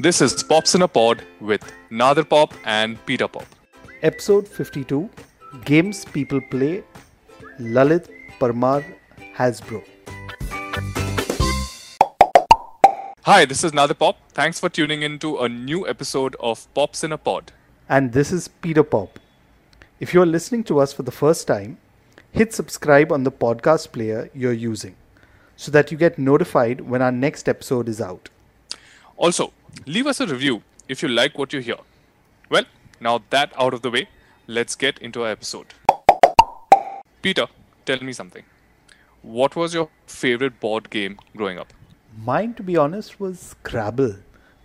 This is Pops in a Pod with Nadir Pop and Peter Pop. Episode 52 Games People Play Lalit Parmar Hasbro. Hi, this is Nadir Pop. Thanks for tuning in to a new episode of Pops in a Pod. And this is Peter Pop. If you're listening to us for the first time, hit subscribe on the podcast player you're using so that you get notified when our next episode is out. Also, leave us a review if you like what you hear. Well, now that out of the way, let's get into our episode. Peter, tell me something. What was your favorite board game growing up? Mine, to be honest, was Scrabble.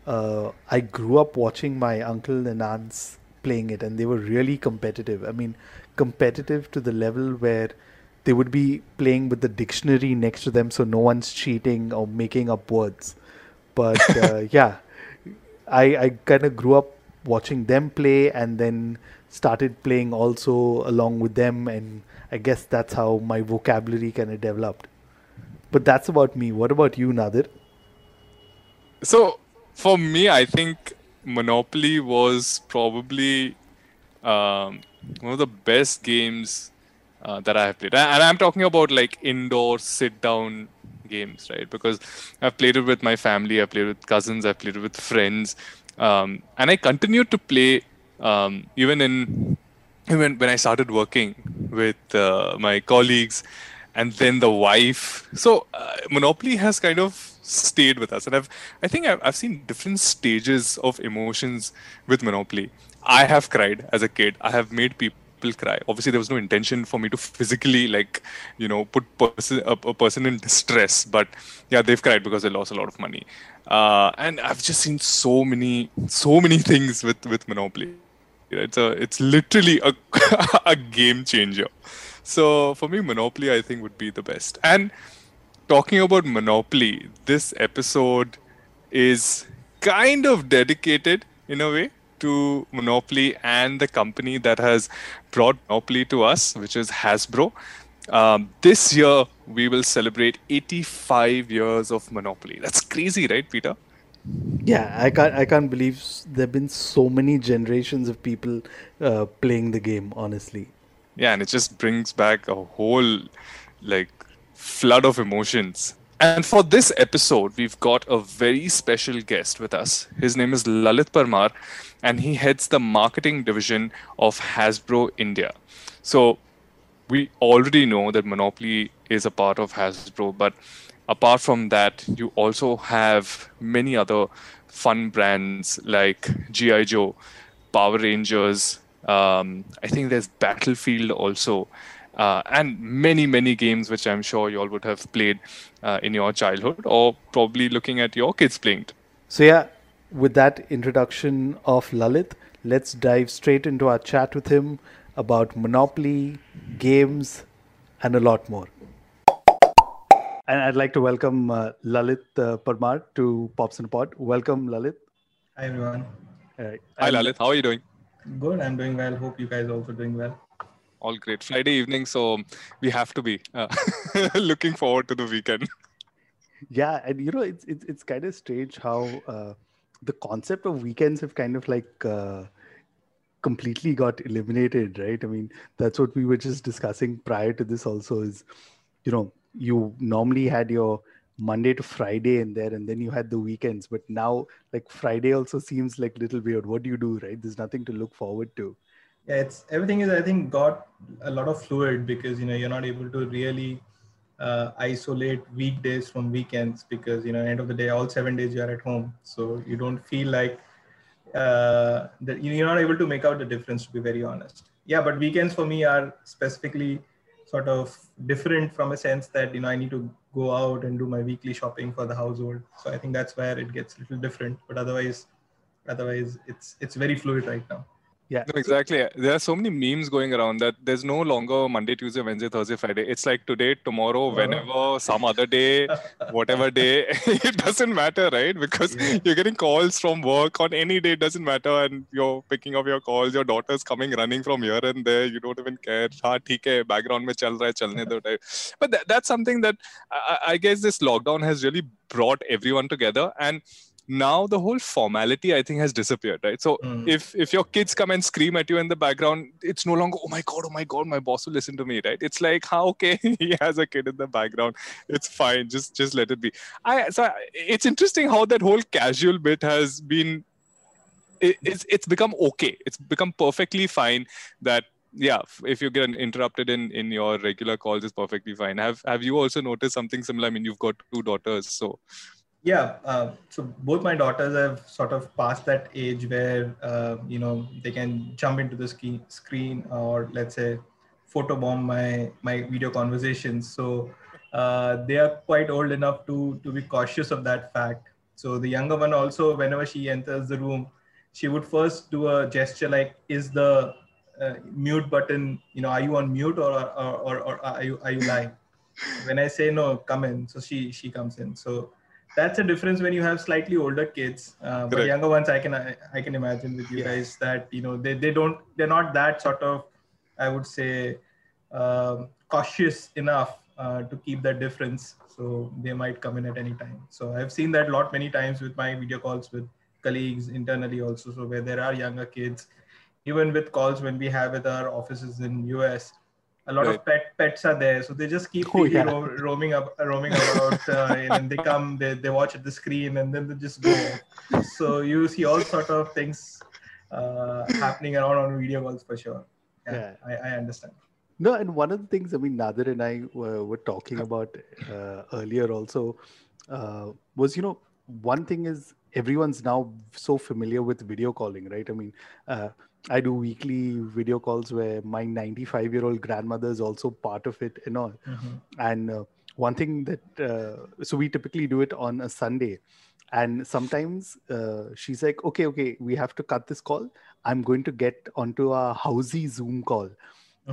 Uh, I grew up watching my uncle and aunts playing it, and they were really competitive. I mean, competitive to the level where they would be playing with the dictionary next to them so no one's cheating or making up words. But uh, yeah, I, I kind of grew up watching them play and then started playing also along with them. And I guess that's how my vocabulary kind of developed. But that's about me. What about you, Nadir? So, for me, I think Monopoly was probably um, one of the best games uh, that I have played. And I'm talking about like indoor sit down games, right? Because I've played it with my family, I've played with cousins, I've played it with friends. Um, and I continued to play um, even in even when I started working with uh, my colleagues and then the wife. So uh, Monopoly has kind of stayed with us, and I've I think I've, I've seen different stages of emotions with Monopoly. I have cried as a kid. I have made people cry. Obviously, there was no intention for me to physically, like, you know, put person, a, a person in distress. But yeah, they've cried because they lost a lot of money. Uh, and I've just seen so many, so many things with with Monopoly. It's a, it's literally a a game changer. So for me, Monopoly, I think, would be the best. And talking about Monopoly, this episode is kind of dedicated in a way to Monopoly and the company that has brought Monopoly to us, which is Hasbro. Um, this year, we will celebrate 85 years of Monopoly. That's crazy, right, Peter? Yeah, I can't. I can't believe there've been so many generations of people uh, playing the game. Honestly. Yeah, and it just brings back a whole like flood of emotions. And for this episode, we've got a very special guest with us. His name is Lalit Parmar, and he heads the marketing division of Hasbro India. So we already know that Monopoly is a part of Hasbro, but apart from that, you also have many other fun brands like G.I. Joe, Power Rangers. Um, I think there's Battlefield also. Uh, and many, many games which I'm sure you all would have played uh, in your childhood or probably looking at your kids playing. So, yeah, with that introduction of Lalit, let's dive straight into our chat with him about Monopoly, games, and a lot more. And I'd like to welcome uh, Lalit uh, Parmar to Pops and Pod. Welcome, Lalit. Hi, everyone. All right. Hi, Lalit. How are you doing? Good. I'm doing well. Hope you guys are also doing well. All great. Friday evening, so we have to be uh, looking forward to the weekend. Yeah, and you know, it's it's, it's kind of strange how uh, the concept of weekends have kind of like uh, completely got eliminated, right? I mean, that's what we were just discussing prior to this. Also, is you know, you normally had your Monday to Friday in there, and then you had the weekends. But now, like Friday also seems like little weird. What do you do, right? There's nothing to look forward to. Yeah, it's everything is I think got a lot of fluid because you know you're not able to really uh, isolate weekdays from weekends because you know end of the day all seven days you are at home. So you don't feel like uh, that you're not able to make out the difference to be very honest. Yeah but weekends for me are specifically sort of different from a sense that you know i need to go out and do my weekly shopping for the household. So i think that's where it gets a little different. But otherwise otherwise it's it's very fluid right now yeah. No, exactly. There are so many memes going around that there's no longer monday tuesday wednesday thursday friday. It's like today tomorrow whenever some other day whatever day. It doesn't matter right? Because yeah. you're getting calls from work on any day it doesn't matter and you're picking up your calls your daughter's coming running from here and there you don't even care. Ha theek hai background mein chal raha hai chalne do but that, that's something that I, I guess this lockdown has really brought everyone together and now the whole formality i think has disappeared right? So Mm. if if your kids come and scream at you in the background it's no longer oh my god oh my god my boss will listen to me right? It's like how okay he has a kid in the background? It's fine just just let it be. I so I- it's interesting how that whole casual bit has been it, it's it's become okay. It's become perfectly fine that yeah if you get interrupted in in your regular calls is perfectly fine. Have have you also noticed something similar? I mean you've got two daughters so yeah uh, so both my daughters have sort of passed that age where uh, you know they can jump into the ski- screen or let's say photobomb my my video conversations. So uh, they are quite old enough to to be cautious of that fact. So the younger one also whenever she enters the room she would first do a gesture like is the uh, mute button you know are you on mute or or, or, or are you are you live? When i say no come in. So she she comes in. So that's a difference when you have slightly older kids uh, but younger ones i can I, I can imagine with you Yeah. guys that you know they, they don't they're not that sort of i would say um, cautious enough uh, to keep that difference. So they might come in at any time. So i've seen that a lot many times with my video calls with colleagues internally also. So where there are younger kids even with calls when we have with our offices in us a lot Right. of pet pets are there so they just keep Oh, yeah. ro- roaming up roaming about uh, and they come they, they watch at the screen and then they just go so you see all sort of things uh, happening around on video calls for sure yeah, Yeah. I, I understand No, and one of the things, I mean, Nadir and I were, were talking about uh, earlier also uh, was, you know, one thing is everyone's now so familiar with video calling, right? I mean, uh, I do weekly video calls where my 95 year old grandmother is also part of it and all. And uh, one thing that, uh, so we typically do it on a Sunday. And sometimes uh, she's like, okay, okay, we have to cut this call. I'm going to get onto a housey Zoom call.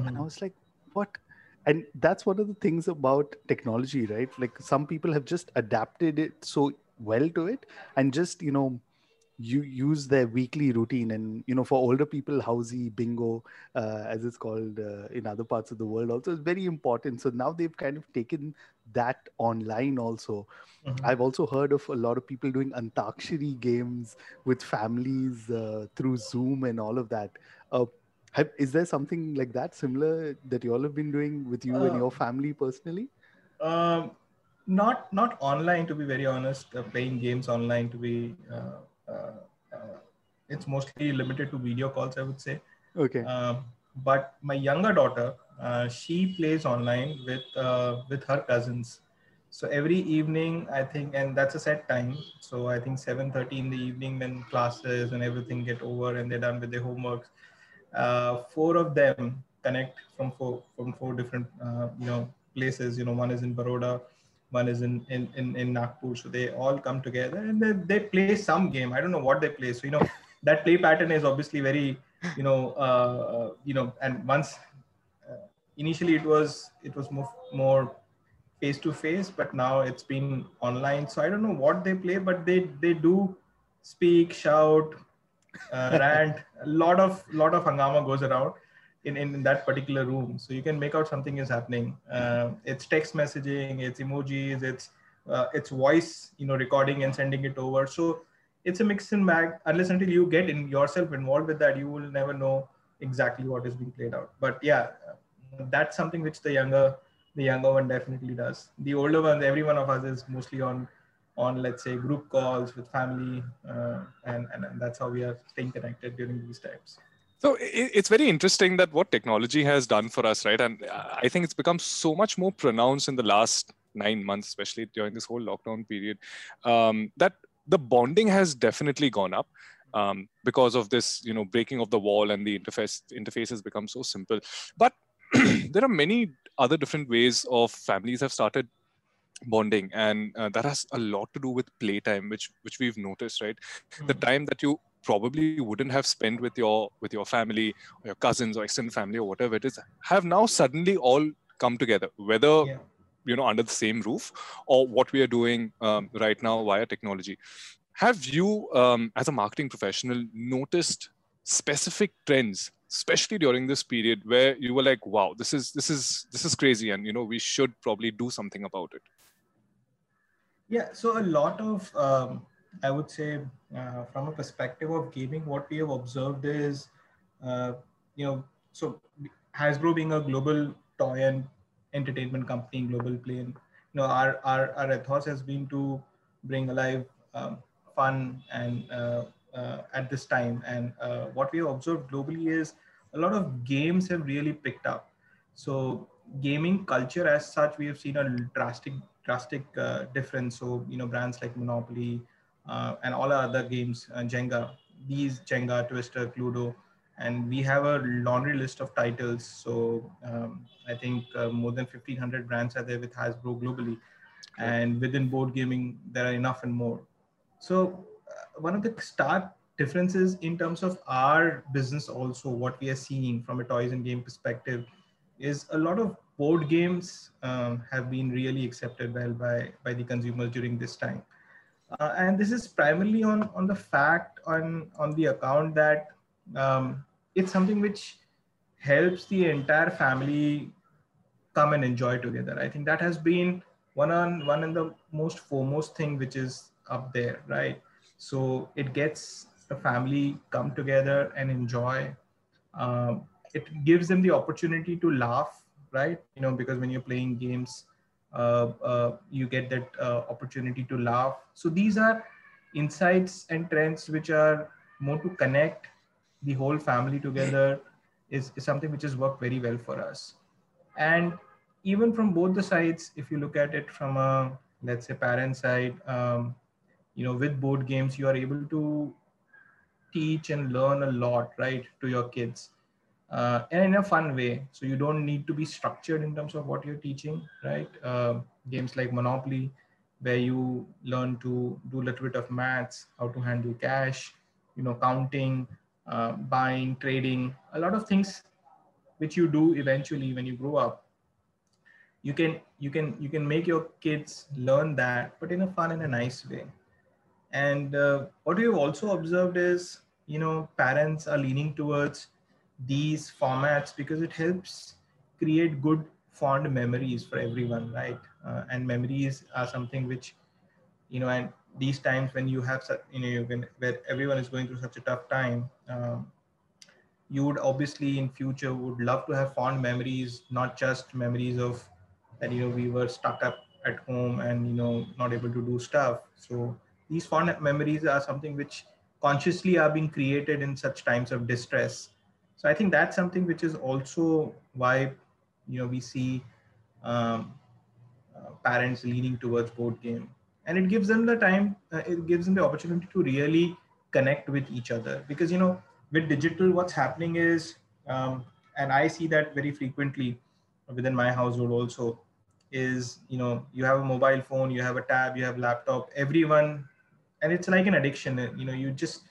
And I Mhm. was like, what? And that's one of the things about technology, right? Like some people have just adapted it so well to it and just, you know, you use their weekly routine and you know for older people housey bingo uh, as it's called uh, in other parts of the world also is very important so now they've kind of taken that online also Mhm. I've also heard of a lot of people doing Antakshari games with families uh, through Zoom and all of that. Uh, have, is there something like that similar that you all have been doing with you and Uh, your family personally? Um, not not online to be very honest. Uh, playing games online to be it's mostly limited to video calls. I would say. Okay. Um, but my younger daughter, uh, she plays online with uh, with her cousins. So every evening, I think, and that's a set time. So I think 7:30 in the evening, when classes and everything get over and they're done with their homeworks, uh, four of them connect from four from four different uh, you know places. You know, one is in Baroda, one is in in in, in Nagpur. So they all come together and they, they play some game. I don't know what they play. So you know that play pattern is obviously very you know uh, you know and once uh, initially it was it was more more face to face but now it's been online so i don't know what they play but they they do speak shout uh, rant a lot of lot of hangama goes around in, in that particular room. So you can make out something is happening. Uh, it's text messaging it's emojis it's uh, it's voice you know recording and sending it over. So it's a mix and bag unless until you get in yourself involved with that you will never know exactly what is being played out. But yeah that's something which the younger the younger one definitely does. The older ones every one of us is mostly on on let's say group calls with family uh, and, and and that's how we are staying connected during these times So it's very interesting that what technology has done for us, right? And uh, I think it's become so much more pronounced in the last nine months, especially during this whole lockdown period, um, that the bonding has definitely gone up um, because of this, you know, breaking of the wall and the interface interface has become so simple. But there are many other different ways of families have started bonding, and uh, that has a lot to do with playtime, which which we've noticed, right? the time that you probably wouldn't have spent with your with your family or your cousins or extended family or whatever it is have now suddenly all come together whether yeah. you know under the same roof or what we are doing um, right now via technology. Have you um, as a marketing professional noticed specific trends especially during this period where you were like wow this is this is this is crazy and you know we should probably do something about it Yeah, so a lot of um, I would say, uh, from a perspective of gaming, what we have observed is, uh, you know, so Hasbro being a global toy and entertainment company, global plane, you know, our our our ethos has been to bring alive um, fun and uh, uh, at this time. And uh, what we have observed globally is a lot of games have really picked up. So gaming culture as such, we have seen a drastic drastic uh, difference. So you know, brands like Monopoly and all our other games, uh, Jenga, these Jenga, Twister, Cluedo, and we have a laundry list of titles. So um, I think uh, more than 1,500 brands are there with Hasbro globally, and within board gaming there are enough and more. So uh, one of the stark differences in terms of our business also what we are seeing from a toys and game perspective is a lot of board games um, have been really accepted well by by the consumers during this time uh, and this is primarily on on the fact on on the account that um, it's something which helps the entire family come and enjoy together. I think that has been one on one and the most foremost thing which is up there right? So it gets the family come together and enjoy. Um, it gives them the opportunity to laugh right? You know because when you're playing games you get that uh, opportunity to laugh. So these are insights and trends which are more to connect the whole family together is, is something which has worked very well for us. And even from both the sides if you look at it from a let's say parent side um, you know with board games you are able to teach and learn a lot right to your kids uh, and in a fun way. So you don't need to be structured in terms of what you're teaching, right? Uh, games like Monopoly, where you learn to do a little bit of maths, how to handle cash, you know, counting, uh, buying, trading, a lot of things which you do eventually when you grow up. You can you can you can make your kids learn that, but in a fun and a nice way. And uh, what we've also observed is, you know, parents are leaning towards these formats because it helps create good fond memories for everyone right? Uh, and memories are something which you know and these times when you have such you know when where everyone is going through such a tough time um, you would obviously in future would love to have fond memories not just memories of that you know we were stuck up at home and you know not able to do stuff. So these fond memories are something which consciously are being created in such times of distress so I think that's something which is also why you know we see um, uh, parents leaning towards board game, and it gives them the time, uh, it gives them the opportunity to really connect with each other. Because you know with digital what's happening is um, and i see that very frequently within my household also is you know you have a mobile phone you have a tab you have laptop everyone and it's like an addiction. You know you just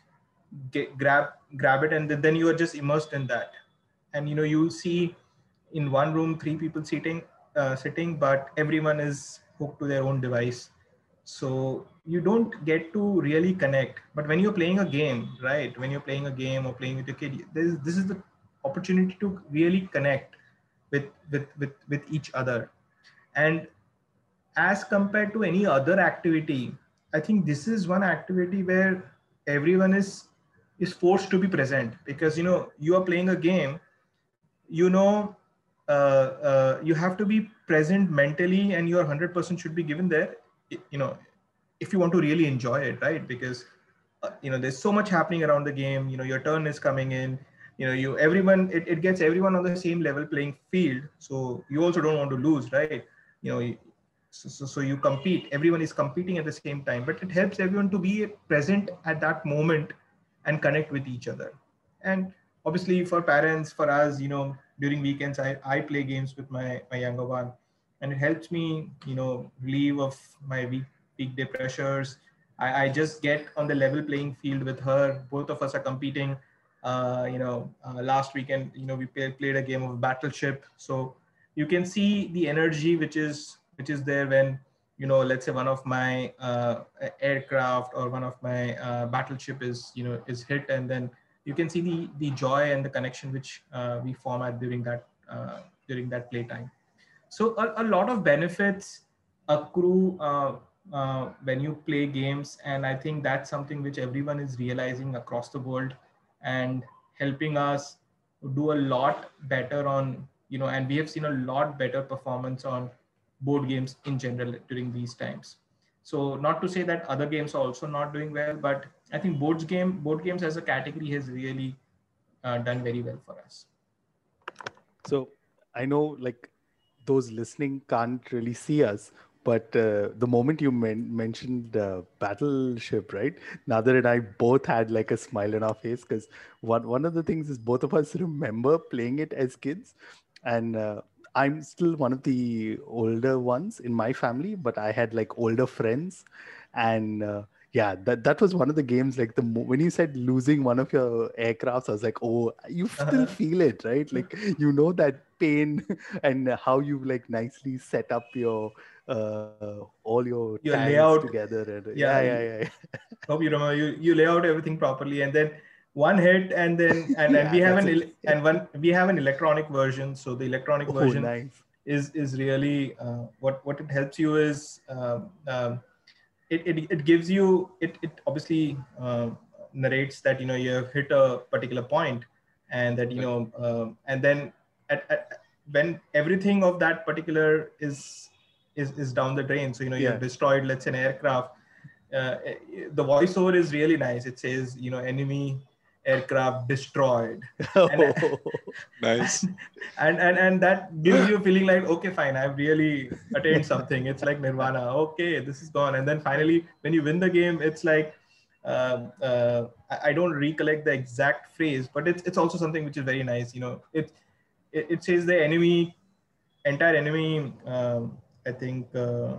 get, grab grab it and then you are just immersed in that. And you know you see in one room three people sitting uh, sitting but everyone is hooked to their own device. So you don't get to really connect. But when you're playing a game right when you're playing a game or playing with your kid this, this is the opportunity to really connect with with with, with each other. And as compared to any other activity i think this is one activity where everyone is is forced to be present because you know you are playing a game you know uh, uh, you have to be present mentally and your 100% should be given there you know if you want to really enjoy it right? Because uh, you know there's so much happening around the game you know your turn is coming in you know you everyone it, it gets everyone on the same level playing field. So you also don't want to lose right? You know so, so, so you compete everyone is competing at the same time but it helps everyone to be present at that moment and connect with each other. And obviously for parents, for us, you know, during weekends, I, I play games with my, my younger one and it helps me, you know, relieve of my week, weekday pressures. I, I just get on the level playing field with her. Both of us are competing. Uh, you know, uh, last weekend, you know, we play, played a game of battleship. So you can see the energy which is which is there when you know let's say one of my uh, aircraft or one of my uh, battleship is you know is hit and then you can see the the joy and the connection which uh, we form at during that uh, during that playtime. So a, a, lot of benefits accrue uh, uh, when you play games and i think that's something which everyone is realizing across the world and helping us do a lot better on you know and we have seen a lot better performance on board games in general during these times. So not to say that other games are also not doing well but i think boards game board games as a category has really uh, done very well for us. So i know like those listening can't really see us but uh, the moment you men- mentioned uh, battleship right? Nadir and i both had like a smile on our face because one, one of the things is both of us remember playing it as kids and uh, i'm still one of the older ones in my family but i had like older friends. And uh, yeah that that was one of the games like the when you said losing one of your aircrafts i was like oh you still feel it right? Like you know that pain and how you like nicely set up your uh, all your, your layout. together and yeah yeah yeah, yeah. hope you remember you you lay out everything properly and then one hit and then and, yeah, and we have an it. and one we have an electronic version so the electronic oh, version nice. is is really uh, what what it helps you is um, um, it, it, it gives you it, it obviously uh, narrates that you know you have hit a particular point and that you know um, and then at, at, when everything of that particular is is, is down the drain so you know yeah. you've destroyed let's say an aircraft uh, the voiceover is really nice it says you know enemy aircraft destroyed. And, oh, nice. and, and and that gives you a feeling like okay fine i've really attained something. It's like nirvana. Okay this is gone. And then finally when you win the game it's like uh, uh, I don't recollect the exact phrase, but it's it's also something which is very nice. You know, it it, it says the enemy, entire enemy, um, I think, uh,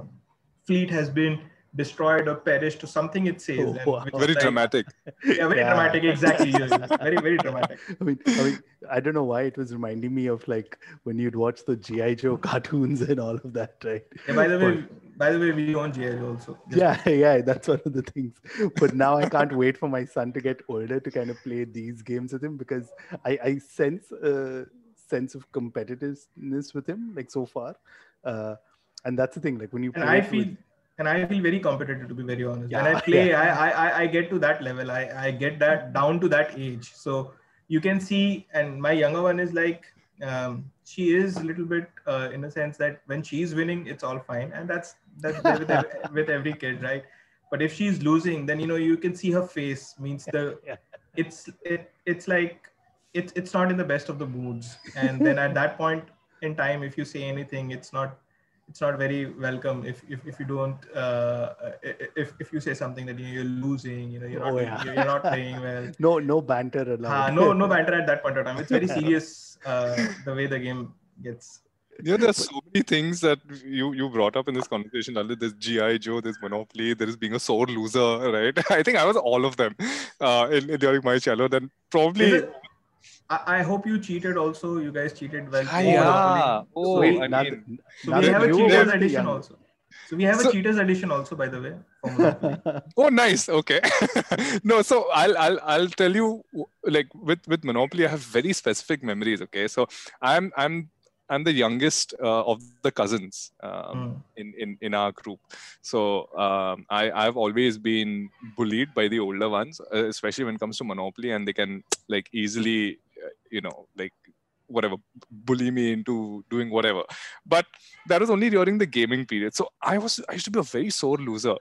fleet has been destroyed or perished or something it says. Oh, wow. Very like, dramatic. Yeah, very yeah. dramatic. Exactly. very, very dramatic. I mean, I mean, I don't know why it was reminding me of like when you'd watch the GI Joe cartoons and all of that, right? Yeah. By the way, by the way, we own GI Joe also. yeah, yeah, that's one of the things. But now I can't wait for my son to get older to kind of play these games with him because I, I sense a sense of competitiveness with him, like so far. Uh, and that's the thing, like when you play. And I feel. With, and I feel very competitive to be very honest. Yeah, when I play, yeah. I, I I get to that level. I, I get that down to that age. So you can see, and my younger one is like, um, she is a little bit uh, in a sense that when she's winning, it's all fine, and that's that's with, every, with every kid, right? But if she's losing, then you know you can see her face. Means the it's it it's like it's it's not in the best of the moods, and then at that point in time, if you say anything, it's not it's not very welcome if if, if you don't uh, if if you say something that you're losing you know you're not oh, yeah. you're, not playing well no no banter allowed. Uh, no no banter at that point of time it's very serious uh, the way the game gets you know, there's so many things that you you brought up in this conversation. There's GI Joe, there's Monopoly, there is being a sore loser, right? I think I was all of them uh, in, during my childhood, and probably I, hope you cheated also. You guys cheated well. Ah, yeah. Oh, so we, I mean, so we have a cheaters edition also. So we have so, a cheaters edition also, by the way. oh, nice. Okay. no, so I'll I'll I'll tell you like with with Monopoly, I have very specific memories. Okay, so I'm I'm I'm the youngest uh, of the cousins um, mm. in, in in our group. So um, I I've always been bullied by the older ones, uh, especially when it comes to Monopoly, and they can like easily you know like whatever bully me into doing whatever. But that was only during the gaming period. So i was i used to be a very sore loser.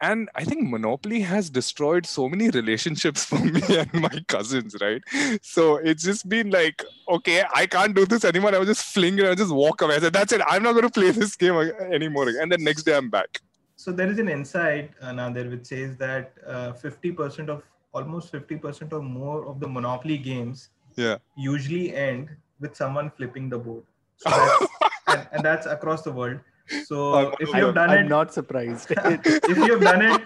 And i think monopoly has destroyed so many relationships for me and my cousins right? So it's just been like okay i can't do this anymore. I was just fling it. I just walk away. I said that's it. I'm not going to play this game anymore and then next day i'm back. So there is an insight uh, now which says that uh, 50% of almost 50% or more of the monopoly games yeah. usually end with someone flipping the board. So that's, and, and, that's across the world. So if you've done I'm it i'm not surprised. if you've done it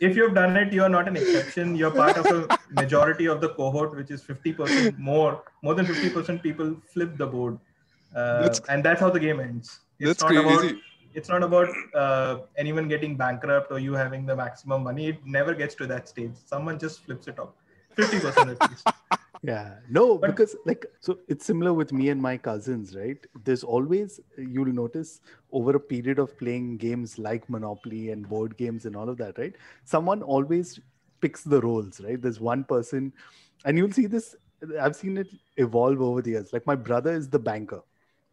if you've done it you're not an exception. You're part of a majority of the cohort which is 50% more more than 50% people flip the board. Uh, that's, and that's how the game ends. It's that's not crazy. about it's not about uh, anyone getting bankrupt or you having the maximum money. It never gets to that stage. Someone just flips it off 50% at least Yeah, no, But- because like so it's similar with me and my cousins, right? There's always you'll notice over a period of playing games like Monopoly and board games and all of that, right? Someone always picks the roles, right? There's one person, and you'll see this. I've seen it evolve over the years. Like my brother is the banker,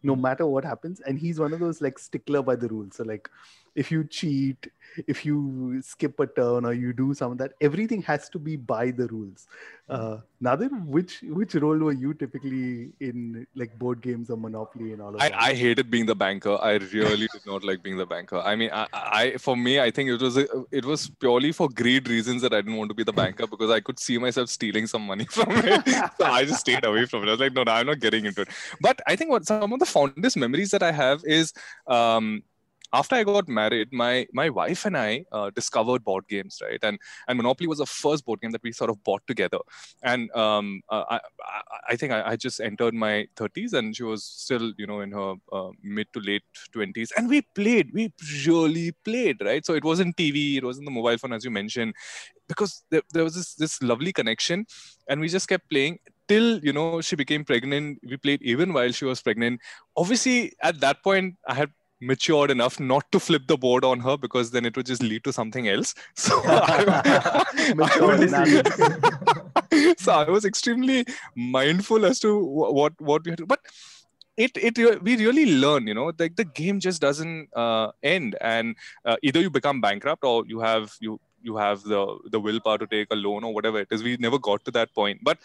no hmm. matter what happens, and he's one of those like stickler by the rules. So like, if you cheat, if you skip a turn or you do some of that, everything has to be by the rules. Uh, Nadir, which which role were you typically in, like board games or Monopoly and all of I, that? I hated being the banker. I really did not like being the banker. I mean, I, I for me, I think it was a, it was purely for greed reasons that I didn't want to be the banker because I could see myself stealing some money from it. so I just stayed away from it. I was like, no, no, I'm not getting into it. But I think what some of the fondest memories that I have is um, after I got married, my my wife and I uh, discovered board games, right? And and Monopoly was the first board game that we sort of bought together. And um, uh, I, I think I, I just entered my 30s, and she was still, you know, in her uh, mid to late 20s, and we played. We really played, right? So it wasn't TV, it wasn't the mobile phone, as you mentioned, because there, there was this this lovely connection, and we just kept playing till you know she became pregnant. We played even while she was pregnant. Obviously, at that point, I had matured enough not to flip the board on her because then it would just lead to something else. So I, I was- so I was extremely mindful as to what what we had to, but it it we really learn you know like the game just doesn't uh, end. And uh, either you become bankrupt or you have you you have the the willpower to take a loan or whatever it is. We never got to that point. But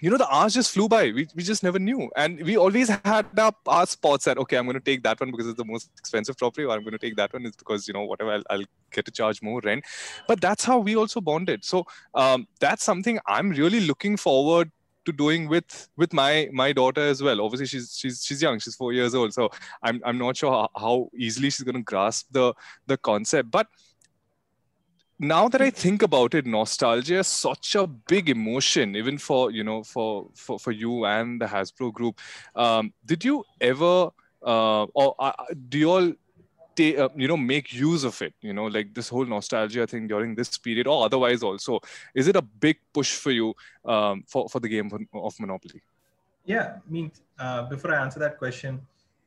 you know the hours just flew by. We, we just never knew. And we always had up our spots that okay i'm going to take that one because it's the most expensive property or i'm going to take that one is because you know whatever I'll, I'll get to charge more rent. But that's how we also bonded. So um, that's something i'm really looking forward to doing with with my my daughter as well. Obviously she's she's she's young. She's four years old. So i'm i'm not sure how, how easily she's going to grasp the the concept. But now that I think about it, nostalgia is such a big emotion, even for you know for for, for you and the Hasbro group. Um, did you ever uh, or uh, do you all ta- uh, you know make use of it? You know, like this whole nostalgia thing during this period, or otherwise also. Is it a big push for you um, for for the game of Monopoly? Yeah, I mean, uh, before I answer that question,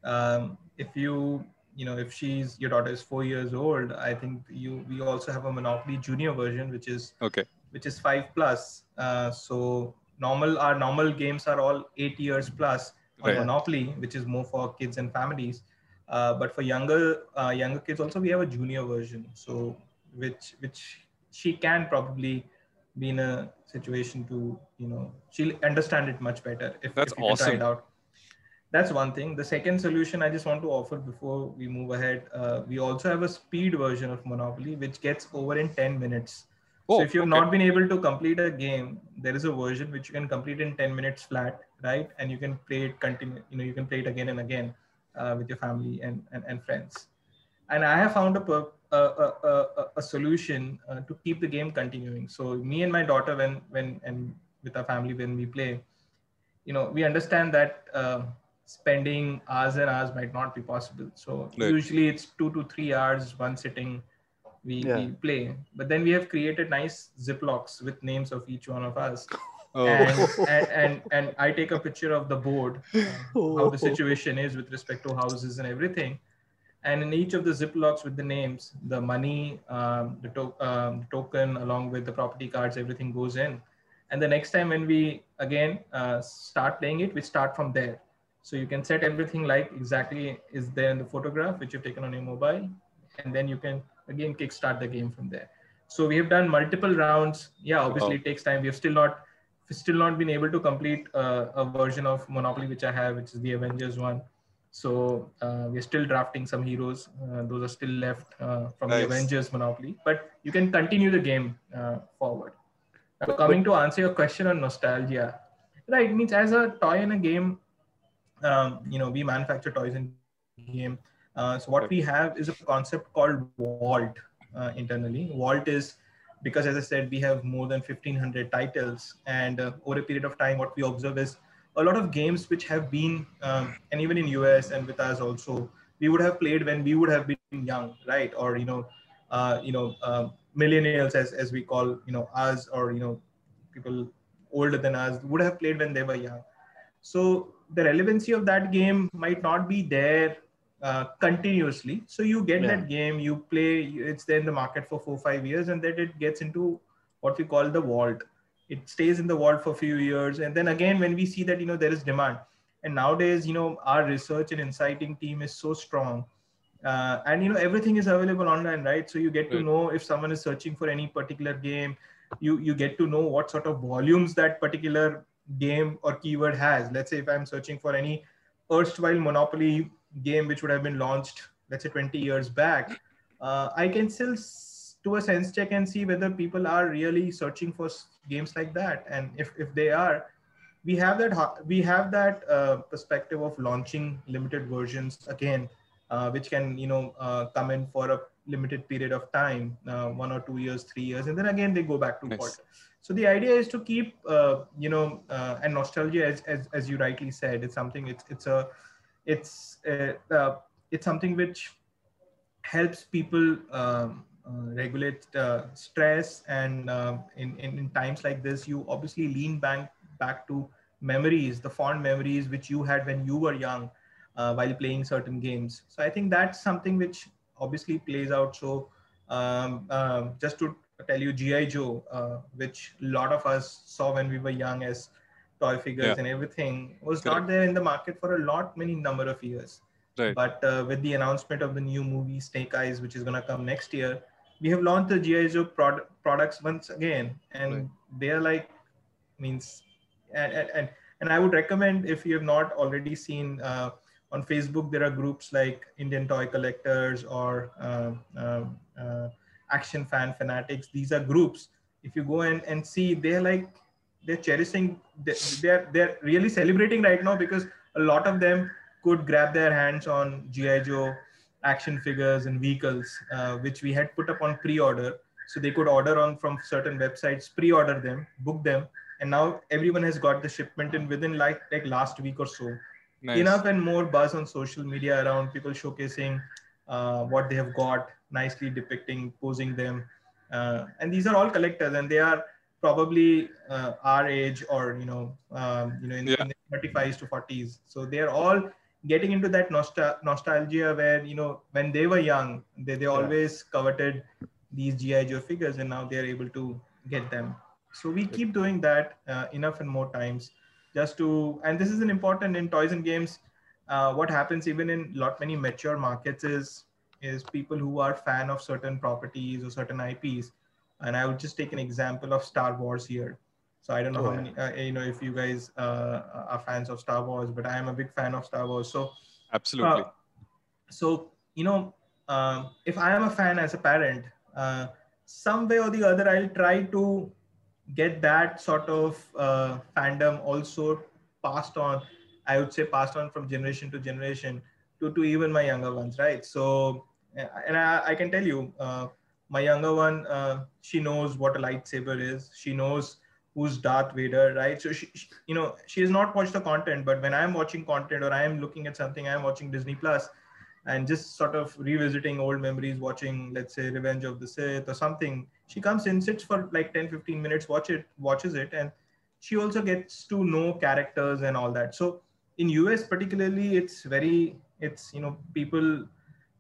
um, if you you know if she's your daughter is four years old, I think you we also have a Monopoly Junior version, which is Okay. which is five plus. Uh, so normal our normal games are all eight years plus on Right. Monopoly, which is more for kids and families. Uh, but for younger uh, younger kids also we have a junior version. So which which she can probably be in a situation to you know she'll understand it much better if, That's if you can try awesome. it out. That's one thing. The second solution I just want to offer before we move ahead, uh, we also have a speed version of Monopoly which gets over in 10 minutes. Oh, so if you've okay. not been able to complete a game, there is a version which you can complete in 10 minutes flat, right? And you can play it continue, you know, you can play it again and again uh, with your family and, and, and friends. And I have found a, per, a, a, a, a solution uh, to keep the game continuing. So me and my daughter, when, when, and with our family, when we play, you know, we understand that uh, spending hours and hours might not be possible. So Right. usually it's two to three hours, one sitting, we, Yeah. we play. But then we have created nice Ziplocs with names of each one of us. Oh. And, and, and, and I take a picture of the board, uh, how the Oh. situation is with respect to houses and everything. And in each of the Ziplocs with the names, the money, um, the, to- um, the token, along with the property cards, everything goes in. And the next time when we again uh, start playing it, we start from there. So you can set everything like exactly is there in the photograph which you've taken on your mobile, and then you can again kickstart the game from there. So we have done multiple rounds. Yeah, obviously Wow. it takes time. We have still not still not been able to complete uh, a version of Monopoly which I have, which is the Avengers one. So uh, we're still drafting some heroes. Uh, those are still left uh, from Nice. the Avengers Monopoly, but you can continue the game uh, forward. Now, coming to answer your question on nostalgia, right? It means as a toy and a game, um, you know, we manufacture toys and game. Uh, so what we have is a concept called Vault uh, internally. Vault is because, as I said, we have more than 1,500 titles, and uh, over a period of time, what we observe is a lot of games which have been, um, and even in US and with us also, we would have played when we would have been young, right? Or you know, uh, you know, um, millennials as as we call you know us, or you know, people older than us would have played when they were young. So the relevancy of that game might not be there uh, continuously. So you get yeah. that game, you play, it's there in the market for four five years, and then it gets into what we call the vault. It stays in the vault for a few years, and then again when we see that you know there is demand, and nowadays you know our research and inciting team is so strong. Uh, and you know everything is available online right so you get to know if someone is searching for any particular game you you get to know what sort of volumes that particular game or keyword has. Let's say if I'm searching for any erstwhile Monopoly game which would have been launched, let's say 20 years back, uh, I can still do a sense check and see whether people are really searching for games like that. And if, if they are, we have that we have that uh, perspective of launching limited versions again, uh, which can you know uh, come in for a limited period of time, uh, one or two years, three years, and then again they go back to nice. So the idea is to keep, uh, you know, uh, and nostalgia, as, as, as you rightly said, it's something. It's it's a, it's uh, uh it's something which helps people um, uh, regulate uh, stress, and um, in, in in times like this, you obviously lean back back to memories, the fond memories which you had when you were young, while playing certain games. So I think that's something which obviously plays out. So um, um, just to tell you, GI Joe, uh, which a lot of us saw when we were young as toy figures yeah. and everything, was Correct. not there in the market for a lot, many number of years. Right. But uh, with the announcement of the new movie Snake Eyes, which is going to come next year, we have launched the GI Joe prod- products once again, and right. they are like means, and, and and I would recommend if you have not already seen uh, on Facebook, there are groups like Indian Toy Collectors or uh, uh, Action Fan Fanatics. These are groups. If you go and, and see, they're like they're cherishing. They're they're really celebrating right now because a lot of them could grab their hands on GI Joe action figures and vehicles, uh, which we had put up on pre-order. So they could order on from certain websites, pre-order them, book them, and now everyone has got the shipment in within like like last week or so nice. enough and more buzz on social media around people showcasing uh, what they have got, nicely depicting, posing them. Uh, and these are all collectors, and they are probably uh, our age or you know, um, you know, in, yeah. in the 35s to 40s. So they are all getting into that nostal- nostalgia where you know when they were young, they they yeah. always coveted these GI Joe figures, and now they are able to get them. So we keep doing that uh, enough and more times just to and this is an important in toys and games uh, what happens even in lot many mature markets is is people who are fan of certain properties or certain ips and i would just take an example of star wars here. So i don't know oh, how many uh, you know if you guys uh, are fans of star wars but i am a big fan of star wars. So absolutely. uh, so you know um, if i am a fan as a parent uh, some way or the other i'll try to get that sort of uh, fandom also passed on i would say passed on from generation to generation to, to even my younger ones right? So and i, I can tell you uh, my younger one uh, she knows what a lightsaber is. She knows who's darth vader right? So she, she, you know she has not watched the content but when i'm watching content or i am looking at something i'm watching disney plus and just sort of revisiting old memories watching let's say revenge of the sith or something. She comes in sits for like 10 15 minutes watch it watches it and she also gets to know characters and all that. So in us particularly it's very it's you know people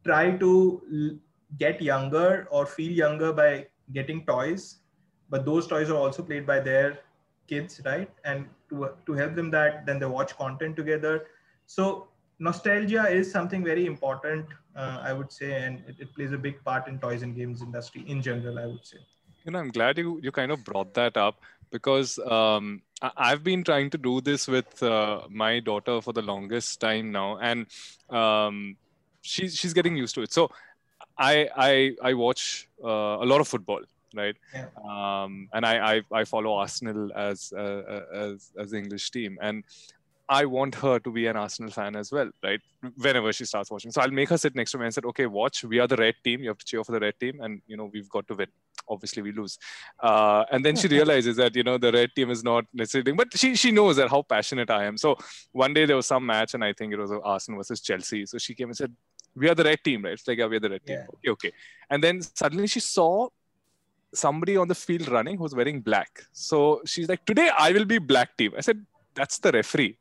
try to get younger or feel younger by getting toys but those toys are also played by their kids right? And to to help them that then they watch content together. So nostalgia is something very important, uh, I would say, and it, it, plays a big part in toys and games industry in general. I would say. You know, I'm glad you you kind of brought that up because um, I, have been trying to do this with uh, my daughter for the longest time now, and um, she's she's getting used to it. So I I I watch uh, a lot of football right? Yeah. Um, and I, I, I follow Arsenal as uh, as as the English team, and I want her to be an Arsenal fan as well, right? Whenever she starts watching. So I'll make her sit next to me and said, okay, watch, we are the red team. You have to cheer for the red team. And, you know, we've got to win. Obviously, we lose. Uh, and then she realizes that, you know, the red team is not necessarily, but she, she knows that how passionate I am. So one day there was some match and I think it was Arsenal versus Chelsea. So she came and said, we are the red team, right? It's like, yeah, we are the red team. Okay, okay. And then suddenly she saw somebody on the field running who's wearing black. So she's like, today I will be black team. I said, that's the referee.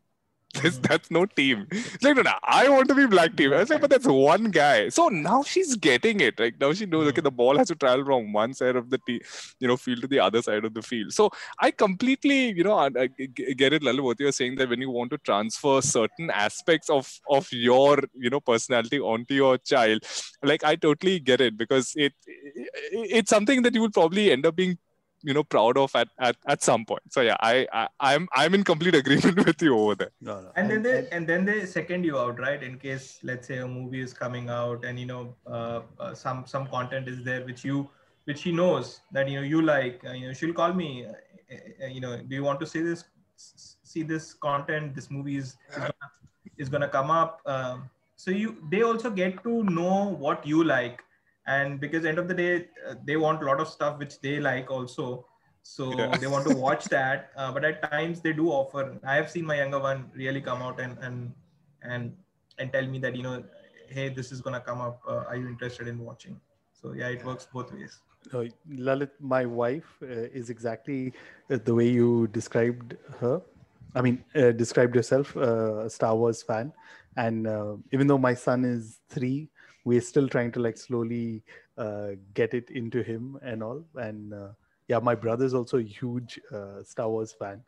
This, that's no team. It's like, no, no, I want to be black team. I was like, but that's one guy. So now she's getting it. Like now she knows, okay, hmm. the ball has to travel from one side of the team, you know, field to the other side of the field. So I completely, you know, I, I uh, get it, Lalu, what you're saying that when you want to transfer certain aspects of of your, you know, personality onto your child, like I totally get it because it, it it's something that you will probably end up being you know proud of at, at, at some point. So yeah I, I i'm i'm in complete agreement with you over there. No, no. and then they and then they second you out right? In case let's say a movie is coming out and you know uh, uh, some some content is there which you which he knows that you know you like uh, you know she'll call me uh, uh, you know do you want to see this see this content? This movie is is gonna, is gonna come up um, so you they also get to know what you like and because end of the day uh, they want a lot of stuff which they like also so yeah. they want to watch that uh, but at times they do offer i have seen my younger one really come out and and and and tell me that you know hey this is going to come up uh, are you interested in watching so yeah it works both ways no, Lalit, my wife uh, is exactly uh, the way you described her. I mean, uh, described yourself, a Star Wars fan. And even though my son is three, we're still trying to like slowly uh, get it into him and all. And uh, yeah, my brother's also a huge uh, Star Wars fan.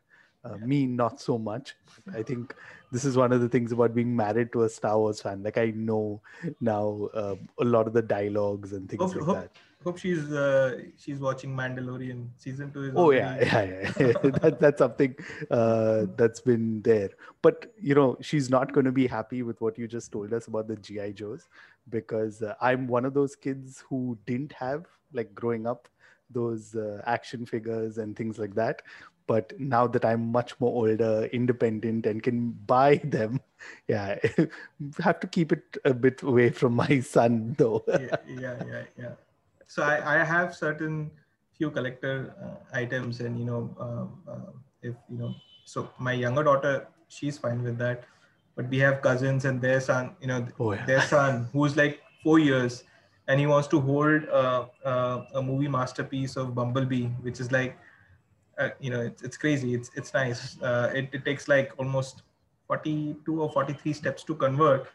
Uh, me, not so much. I think this is one of the things about being married to a Star Wars fan. Like I know now uh, a lot of the dialogues and things hope, like hope, that. Hope she's uh, she's watching Mandalorian season two. Is oh yeah, yeah, yeah. that, that's something that's been there. But you know, she's not going to be happy with what you just told us about the GI Joes because uh, I'm one of those kids who didn't have like growing up those uh, action figures and things like that. But now that i'm much more older independent and can buy them yeah have to keep it a bit away from my son though. Yeah, yeah yeah yeah. So i, I have certain few collector uh, items and you know um, uh, if you know so my younger daughter she's fine with that but we have cousins and their son you know oh, yeah. their son who's like four years and he wants to hold uh, uh, a movie masterpiece of bumblebee which is like uh, you know it's, it's crazy. It's it's nice. Uh, it, it takes like almost 42 or 43 steps to convert.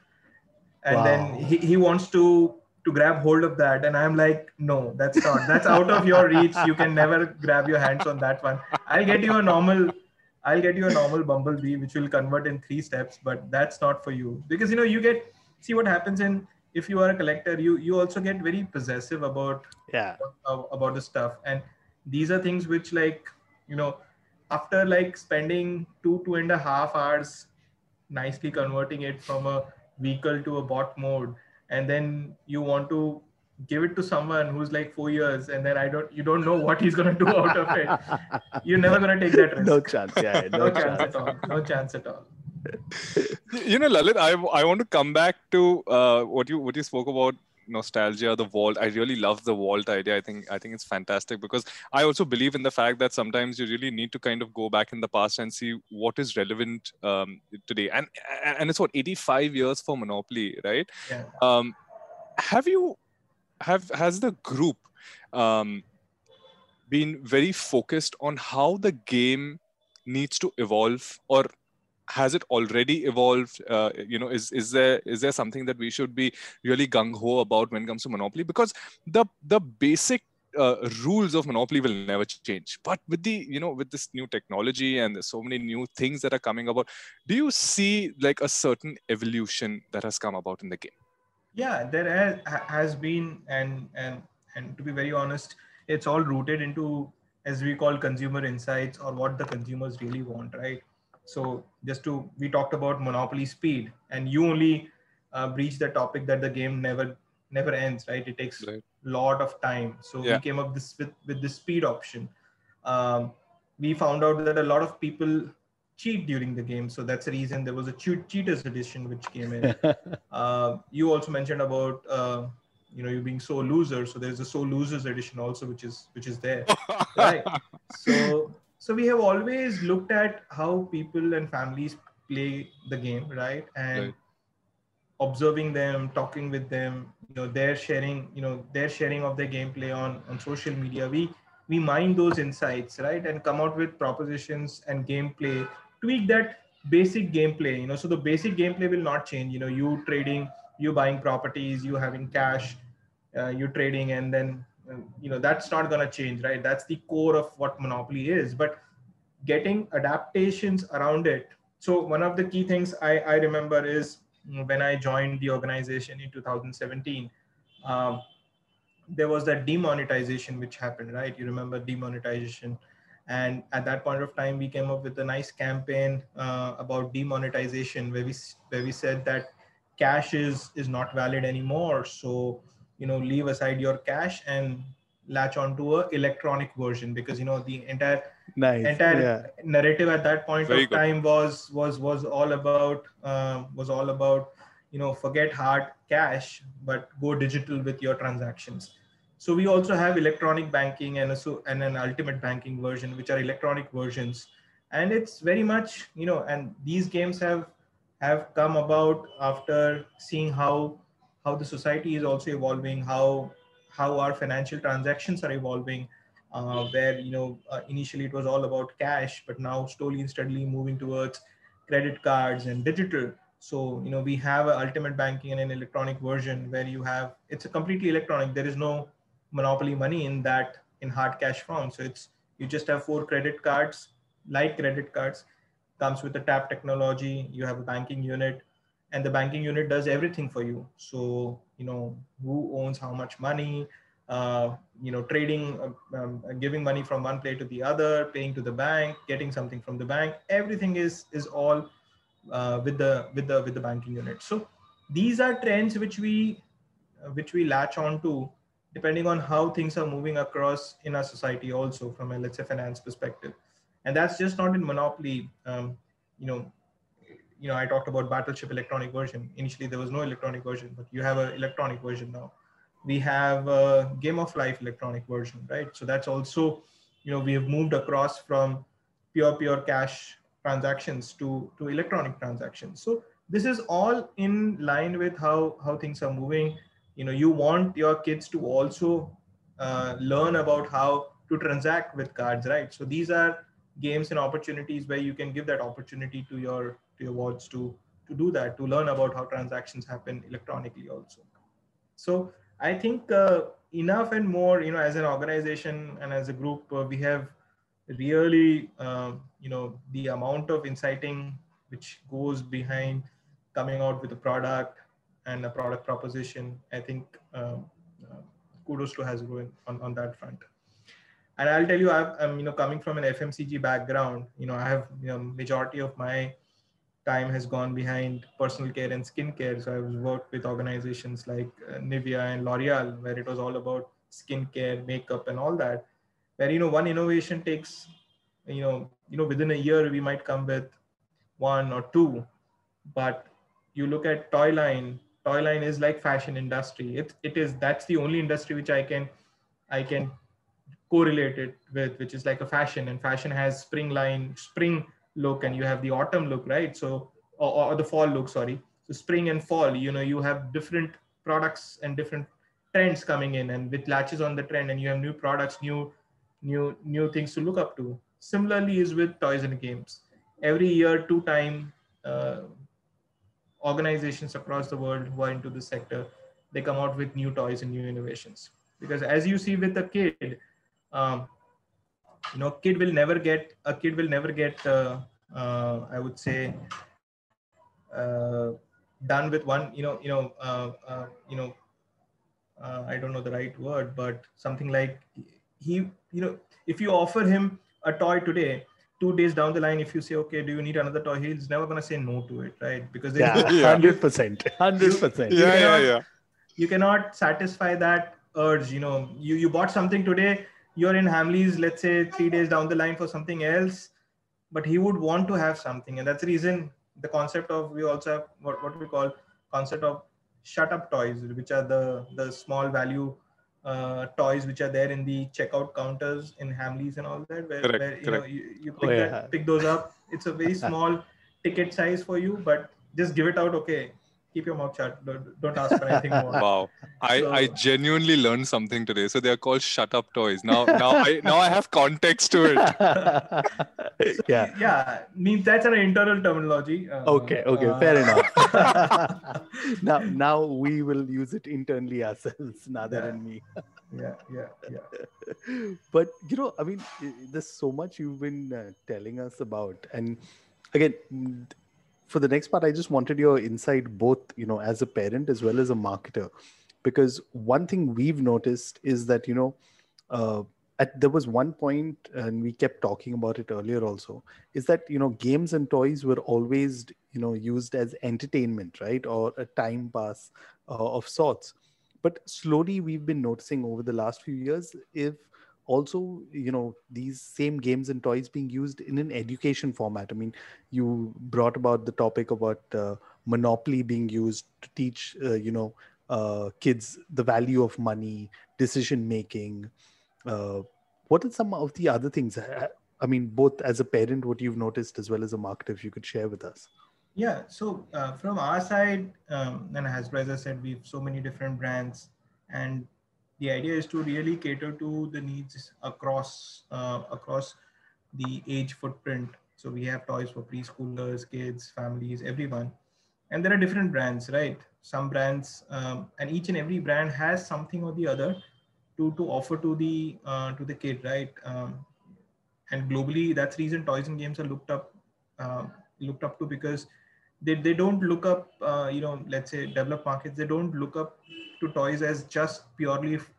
And wow. then he, he wants to to grab hold of that. And i'm like no that's not. That's out of your reach. You can never grab your hands on that one. I'll get you a normal I'll get you a normal bumblebee, which will convert in three steps, but that's not for you. Because you know you get see what happens in if you are a collector, you you also get very possessive about yeah. about the stuff, and these are things which like you know after like spending two two and a half hours nicely converting it from a vehicle to a bot mode, and then you want to give it to someone who's like four years and then I don't you don't know what he's gonna do out of it. You're never gonna take that risk. No chance, yeah. No, no chance. chance at all. No chance at all. You know, Lalit, I, I want to come back to uh, what you what you spoke about nostalgia the vault i really love the vault idea i think i think it's fantastic because i also believe in the fact that sometimes you really need to kind of go back in the past and see what is relevant um, today and and it's what 85 years for monopoly right yeah. um, have you have has the group um, been very focused on how the game needs to evolve or has it already evolved? Uh, you know is is there is there something that we should be really gung ho about when it comes to monopoly? Because the the basic uh, rules of monopoly will never change. But with the you know with this new technology and there's so many new things that are coming about do you see like a certain evolution that has come about in the game yeah there has, has been and and and to be very honest it's all rooted into as we call consumer insights or what the consumers really want right so just to we talked about monopoly speed and you only uh, breach the topic that the game never never ends right it takes a right. lot of time so yeah. we came up this with with the speed option um, we found out that a lot of people cheat during the game. So that's the reason there was a cheat cheaters edition which came in. uh, you also mentioned about uh, you know you being so loser. So there's a sore losers edition also which is which is there. right. So so we have always looked at how people and families play the game, right? And right. observing them talking with them you know their sharing you know their sharing of their gameplay on on social media we we mine those insights right and come out with propositions and gameplay tweak that basic gameplay you know so the basic gameplay will not change you know you trading you buying properties you having cash uh, you trading and then uh, you know that's not going to change right? That's the core of what monopoly is but getting adaptations around it. So one of the key things i, I remember is when i joined the organization in 2017 um, there was that demonetization which happened right? You remember demonetization and at that point of time we came up with a nice campaign uh, about demonetization where we where we said that cash is is not valid anymore so you know leave aside your cash and latch onto a electronic version because you know the entire nice. entire yeah. narrative at that point Very of good. time was was was all about uh, was all about you know forget hard cash but go digital with your transactions so we also have electronic banking and a, and an ultimate banking version which are electronic versions. And it's very much you know and these games have have come about after seeing how how the society is also evolving how how our financial transactions are evolving uh, where you know uh, initially it was all about cash but now slowly and steadily moving towards credit cards and digital. So you know we have an ultimate banking and an electronic version where you have it's a completely electronic. There is no monopoly money in that in hard cash form. So it's you just have four credit cards like credit cards comes with a tap technology you have a banking unit and the banking unit does everything for you. So you know who owns how much money uh, you know trading uh, um, giving money from one place to the other paying to the bank getting something from the bank everything is is all uh, with the with the with the banking unit. So these are trends which we uh, which we latch on to depending on how things are moving across in our society also from a let's say finance perspective. And that's just not in monopoly um, you know you know i talked about battleship electronic version. Initially there was no electronic version but you have an electronic version now. We have a game of life electronic version right? So that's also you know we have moved across from pure pure cash transactions to to electronic transactions. So this is all in line with how how things are moving you know you want your kids to also uh, learn about how to transact with cards right? So these are games and opportunities where you can give that opportunity to your to your wards to to do that to learn about how transactions happen electronically also. So i think uh, enough and more you know as an organization and as a group uh, we have really uh, you know the amount of inciting which goes behind coming out with a product and a product proposition i think um, uh, kudos to Hasbro on, on that front. And i'll tell you i am you know coming from an fmcg background you know i have you know majority of my time has gone behind personal care and skincare. So i've worked with organizations like uh, nivea and l'oreal where it was all about skincare makeup and all that where you know one innovation takes you know you know within a year we might come with one or two. But you look at toy line toy line is like fashion industry. It, it is that's the only industry which i can i can correlate it with which is like a fashion. And fashion has spring line spring look and you have the autumn look right? So or, or the fall look sorry. So spring and fall you know you have different products and different trends coming in and with latches on the trend and you have new products new new new things to look up to. Similarly is with toys and games. Every year two time uh, organizations across the world who are into this sector they come out with new toys and new innovations. Because as you see with a kid um, you know kid will never get a kid will never get uh, uh, i would say uh, done with one you know you know uh, uh, you know uh, i don't know the right word but something like he you know if you offer him a toy today two days down the line if you say okay do you need another toy he's never going to say no to it right because there is- Yeah, Yeah. 100%. 100%. You yeah, yeah, cannot- yeah. you cannot satisfy that urge you know you you bought something today you're in hamleys let's say three days down the line for something else but he would want to have something and that's the reason the concept of we also have what, what we call concept of shut up toys which are the the small value uh, toys which are there in the checkout counters in hamleys and all that where, Correct, where you know correct. you, you Oh, yeah. that, pick those up it's a very small ticket size for you but just give it out okay keep your mouth shut. Don't, don't ask for anything more. Wow, I, So- I genuinely learned something today. So they are called shut up toys. Now now I now I have context to it. yeah. Yeah, means that's an internal terminology. Uh, Okay. Okay. uh, Fair enough. now, now we will use it internally ourselves, Nadir Yeah. and me. Yeah, yeah, yeah. but you know i mean there's so much you've been uh, telling us about and again for the next part i just wanted your insight both you know as a parent as well as a marketer. Because one thing we've noticed is that you know uh, at there was one point and we kept talking about it earlier also is that you know games and toys were always you know used as entertainment right? Or a time pass uh, of sorts. But slowly we've been noticing over the last few years if also you know these same games and toys being used in an education format i mean you brought about the topic about uh, monopoly being used to teach uh, you know uh, kids the value of money decision making uh, what are some of the other things i mean both as a parent what you've noticed as well as a marketer if you could share with us Yeah. So uh, from our side, um, and as Reza said, we have so many different brands, and the idea is to really cater to the needs across uh, across the age footprint. So we have toys for preschoolers, kids, families, everyone, and there are different brands, right? Some brands, um, and each and every brand has something or the other to to offer to the uh, to the kid, right? Um, and globally, that's reason toys and games are looked up uh, looked up to because they, they don't look up uh, you know let's say developed markets they don't look up to toys as just purely f-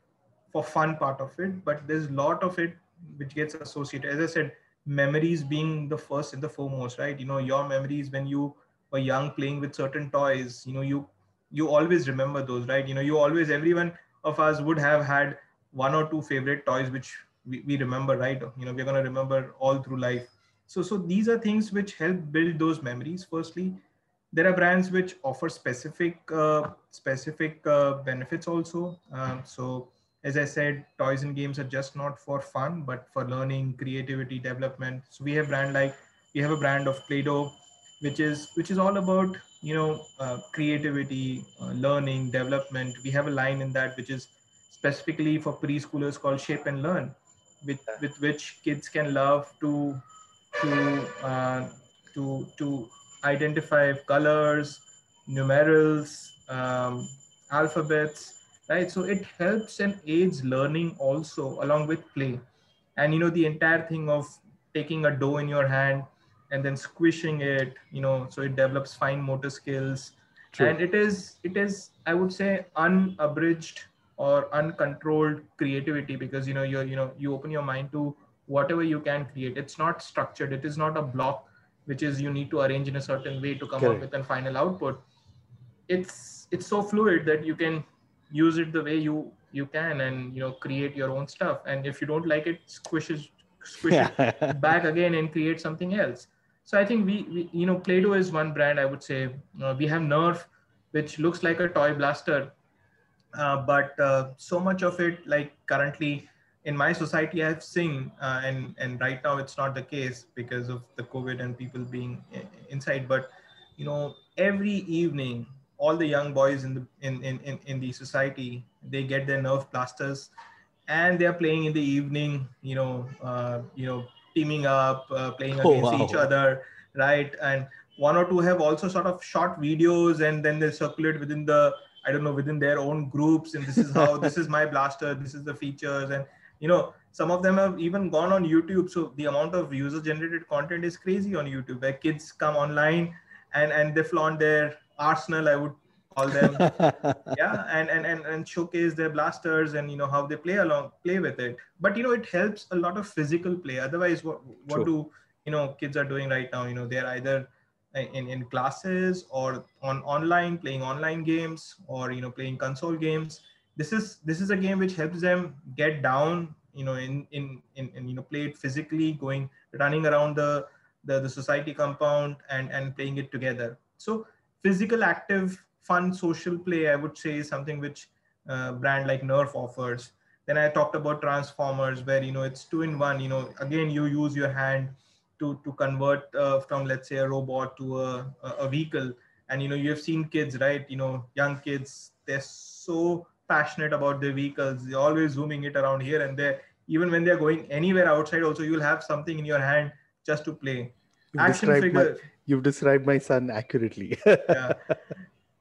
for fun part of it but there's a lot of it which gets associated. As i said memories being the first and the foremost right? You know your memories when you were young playing with certain toys you know you you always remember those right? You know you always everyone of us would have had one or two favorite toys which we, we remember right? You know we're going to remember all through life. So so these are things which help build those memories firstly there are brands which offer specific uh, specific uh, benefits also. Um, so as i said toys and games are just not for fun but for learning creativity development. So we have brand like we have a brand of play-doh which is which is all about you know uh, creativity uh, learning development. We have a line in that which is specifically for preschoolers called shape and learn with with which kids can love to to uh, to to identify colors numerals um, alphabets right? So it helps and aids learning also along with play. And you know the entire thing of taking a dough in your hand and then squishing it you know so it develops fine motor skills. True. and it is it is i would say unabridged or uncontrolled creativity because you know you're you know you open your mind to whatever you can create. It's not structured. It is not a block which is you need to arrange in a certain way to come Correct. up with a final output. It's it's so fluid that you can use it the way you you can and you know create your own stuff. And if you don't like it squish it squish it back again and create something else. So i think we, we you know play-doh is one brand i would say. Uh, we have nerf which looks like a toy blaster. Uh, but uh, so much of it like currently in my society i've seen uh, and and right now it's not the case because of the covid and people being inside but you know every evening all the young boys in the in in, in, in the society they get their nerf blasters and they're playing in the evening you know uh, you know teaming up uh, playing Oh, against wow. each other right and one or two have also sort of short videos and then they circulate within the i don't know within their own groups and this is how this is my blaster this is the features and you know some of them have even gone on youtube so the amount of user generated content is crazy on youtube where kids come online and and they flaunt their arsenal i would call them. Yeah and, and and and showcase their blasters and you know how they play along play with it. But you know it helps a lot of physical play. Otherwise what what True. do you know kids are doing right now? You know they're either in, in classes or on online playing online games or you know playing console games this is this is a game which helps them get down you know in in in, in you know play it physically going running around the the, the society compound and and playing it together. So physical active fun social play i would say is something which uh, brand like nerf offers. Then i talked about transformers where you know it's two in one you know again you use your hand to to convert uh, from let's say a robot to a, a vehicle. And you know you have seen kids right? You know young kids they're so passionate about their vehicles. They're always zooming it around here and there. Even when they're going anywhere outside also you'll have something in your hand just to play. You've action described figure My, you've described my son accurately. yeah.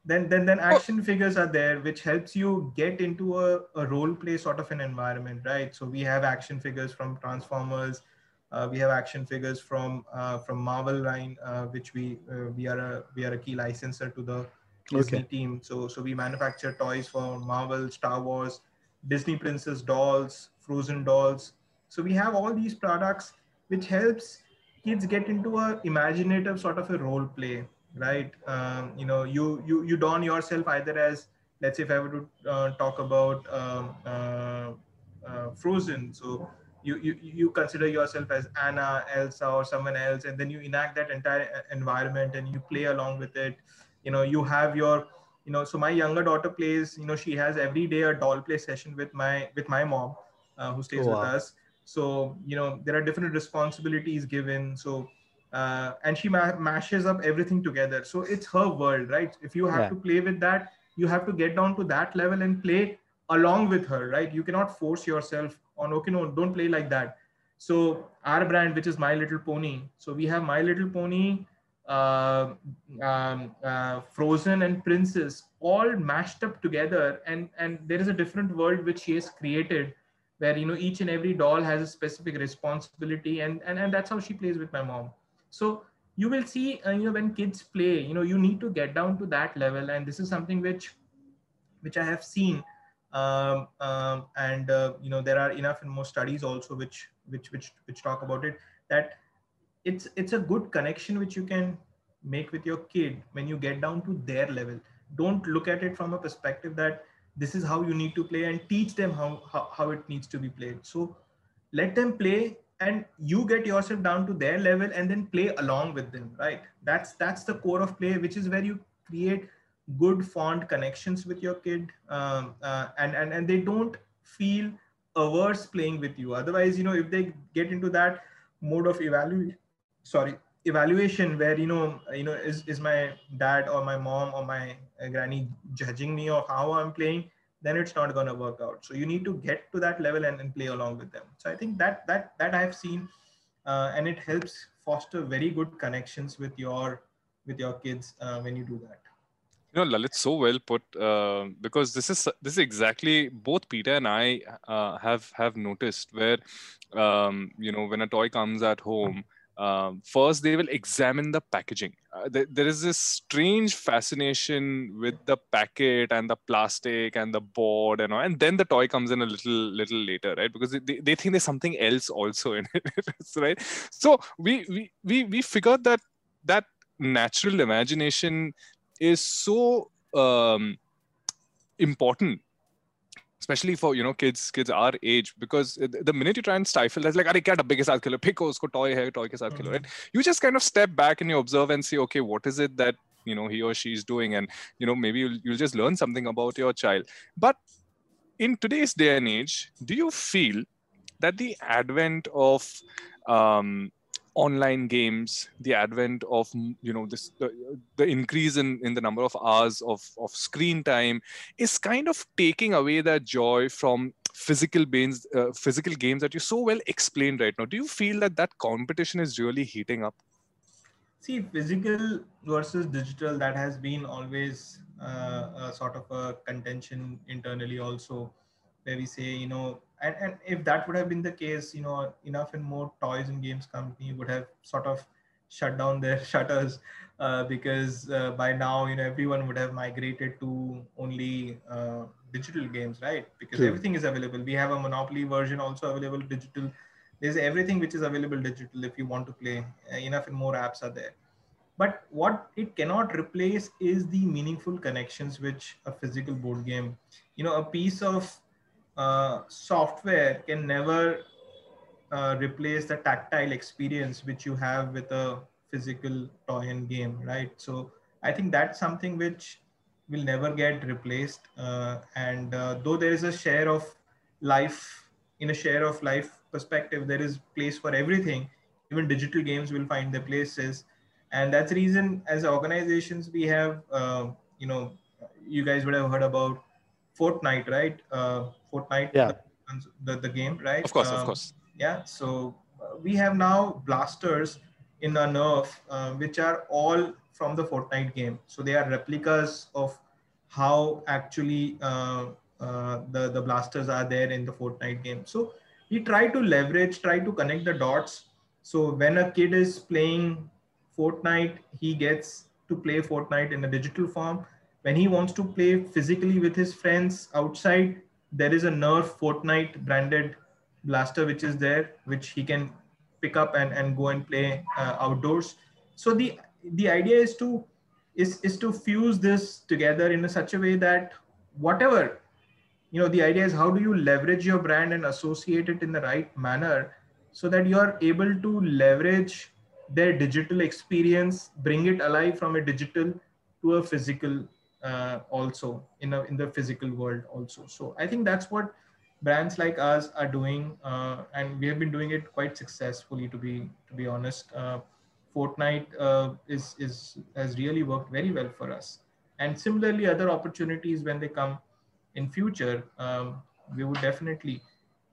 then then then action figures are there which helps you get into a, a role play sort of an environment right? So we have action figures from transformers. Uh, we have action figures from uh, from marvel line uh, which we uh, we are a we are a key licensor to the disney Okay. team. So so we manufacture toys for marvel star wars disney princess dolls frozen dolls. So we have all these products which helps kids get into a imaginative sort of a role play right? Um, you know you you you don yourself either as let's say if i were to uh, talk about um, uh, uh, frozen. So you, you you consider yourself as anna elsa or someone else and then you enact that entire uh, environment and you play along with it you know you have your you know so my younger daughter plays you know she has every day a doll play session with my with my mom uh, who stays Oh, with us. So you know there are different responsibilities given. So uh, and she ma- mashes up everything together. So it's her world right? If you have Yeah. to play with that you have to get down to that level and play along with her right? You cannot force yourself on okay no don't play like that. So our brand which is my little pony so we have my little pony uh, um, uh, frozen and princess all mashed up together and and there is a different world which she has created where you know each and every doll has a specific responsibility and and, and that's how she plays with my mom. So you will see uh, you know when kids play you know you need to get down to that level and this is something which which i have seen um, um, and uh, you know there are enough and more studies also which which which which talk about it that it's it's a good connection which you can make with your kid when you get down to their level. Don't look at it from a perspective that this is how you need to play and teach them how, how, how it needs to be played. So let them play and you get yourself down to their level and then play along with them right? That's that's the core of play which is where you create good fond connections with your kid um, uh, and, and and they don't feel averse playing with you. Otherwise you know if they get into that mode of evaluation sorry evaluation where you know you know is, is my dad or my mom or my uh, granny judging me of how i'm playing then it's not going to work out so you need to get to that level and, and play along with them so i think that that that i've seen uh, and it helps foster very good connections with your with your kids uh, when you do that You know, Lalit, so well put. Uh, because this is this is exactly both Peter and I uh, have have noticed where, um, you know, when a toy comes at home, um, first they will examine the packaging. Uh, there, there is this strange fascination with the packet and the plastic and the board and all, and then the toy comes in a little little later, right? Because they, they think there's something else also in it, right? So we we we we figured that that natural imagination is so um, important especially for you know kids kids our age because the the minute you try and stifle that's like अरे क्या डब्बे के साथ खेलो pick उसको toy है toy के साथ खेलो right you just kind of step back and you observe and see okay what is it that you know he or she is doing and you know maybe you'll, you'll just learn something about your child but in today's day and age do you feel that the advent of um, online games the advent of you know this the, the increase in in the number of hours of of screen time is kind of taking away that joy from physical games uh, physical games that you so well explained right now. Do you feel that that competition is really heating up? See physical versus digital that has been always uh, a sort of a contention internally also where we say you know and, and if that would have been the case you know enough and more toys and games company would have sort of shut down their shutters uh, because uh, by now you know everyone would have migrated to only uh, digital games right? Because True. everything is available. We have a monopoly version also available digital. There's everything which is available digital if you want to play. Uh, enough and more apps are there. But what it cannot replace is the meaningful connections which a physical board game you know a piece of uh, software can never uh, replace the tactile experience which you have with a physical toy and game right? So i think that's something which will never get replaced uh, and uh, though there is a share of life in a share of life perspective there is place for everything. Even digital games will find their places. And that's the reason as organizations we have uh, you know you guys would have heard about Fortnite, right? Fortnite, Yeah. the, the, the game, right? Of course, of Um, course. yeah so uh, we have now blasters in our nerf uh, which are all from the fortnite game so they are replicas of how actually uh, uh, the the blasters are there in the fortnite game so we try to leverage try to connect the dots so when a kid is playing fortnite he gets to play fortnite in a digital form when he wants to play physically with his friends outside there is a nerf fortnite branded blaster which is there which he can pick up and, and go and play uh, outdoors. So the the idea is to is is to fuse this together in a such a way that whatever you know the idea is how do you leverage your brand and associate it in the right manner so that you are able to leverage their digital experience bring it alive from a digital to a physical uh, also in a in the physical world also. So i think that's what brands like us are doing uh, and we have been doing it quite successfully to be to be honest. Uh, fortnite uh, is is has really worked very well for us. And similarly other opportunities when they come in future um, we would definitely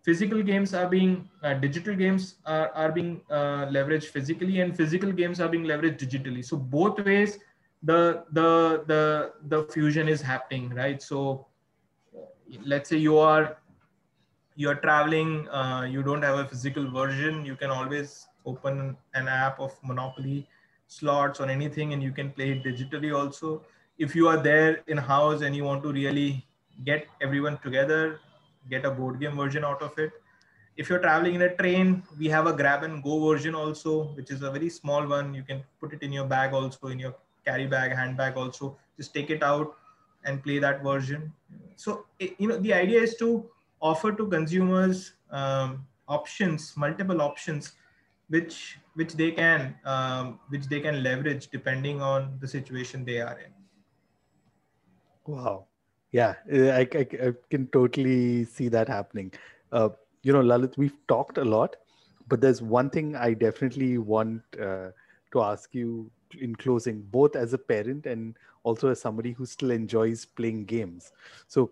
physical games are being uh, digital games are, are being uh, leveraged physically and physical games are being leveraged digitally. So both ways the the the the fusion is happening right? So let's say you are you're traveling uh, you don't have a physical version you can always open an app of monopoly slots or anything and you can play it digitally also. If you are there in house and you want to really get everyone together get a board game version out of it. If you're traveling in a train we have a grab and go version also which is a very small one. You can put it in your bag also in your carry bag handbag also just take it out and play that version so you know the idea is to offer to consumers um, options multiple options which which they can um, which they can leverage depending on the situation they are in Wow. Yeah, uh, I, I, I can totally see that happening. Uh, you know, Lalit, we've talked a lot, but there's one thing I definitely want uh, to ask you in closing, both as a parent and also as somebody who still enjoys playing games. So,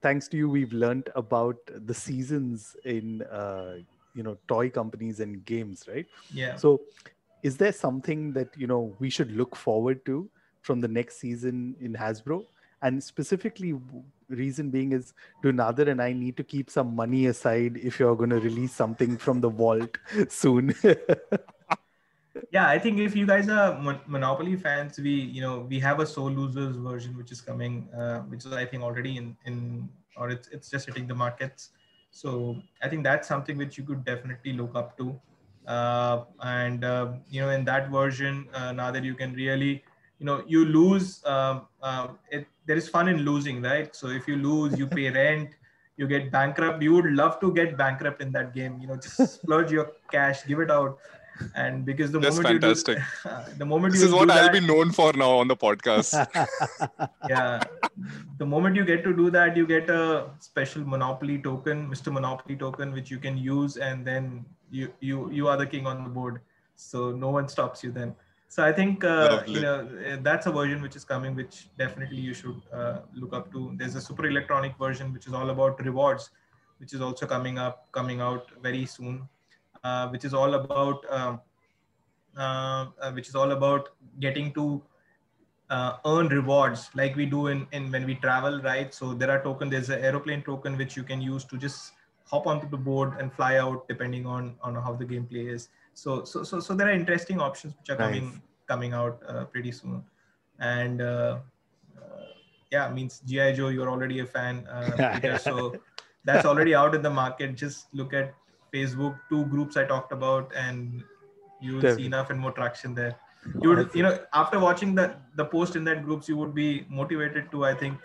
thanks to you, we've learned about the seasons in, uh, you know, toy companies and games, right? yeah So, is there something that you know we should look forward to from the next season in Hasbro? And specifically, reason being is do Nadir and I need to keep some money aside if you're going to release something from the vault soon. yeah i think if you guys are Mon- monopoly fans we you know we have a sore losers version which is coming uh, which is i think already in in or it's it's just hitting the markets. So i think that's something which you could definitely look up to. Uh, and uh, you know in that version uh, now that you can really you know you lose um, um, it, there is fun in losing right? So if you lose you pay rent you get bankrupt. You would love to get bankrupt in that game you know just splurge your cash give it out and because the That's moment fantastic. you do, the moment This you is what do I'll that, be known for now on the podcast. yeah. The moment you get to do that you get a special monopoly token mr monopoly token which you can use and then you you you are the king on the board. So no one stops you then. So i think uh, you know that's a version which is coming which definitely you should uh, look up to. There's a super electronic version which is all about rewards which is also coming up coming out very soon which is all about uh, uh, which is all about getting to uh, earn rewards like we do in, in when we travel right? So there are token there's an aeroplane token which you can use to just hop onto the board and fly out depending on on how the gameplay is. So so so, so there are interesting options which are coming Nice. coming out uh, pretty soon. And uh, uh, yeah means gi joe you're already a fan uh, so that's already out in the market. Just look at facebook two groups i talked about and you will see enough and more traction there you would you know after watching the the post in that groups you would be motivated to i think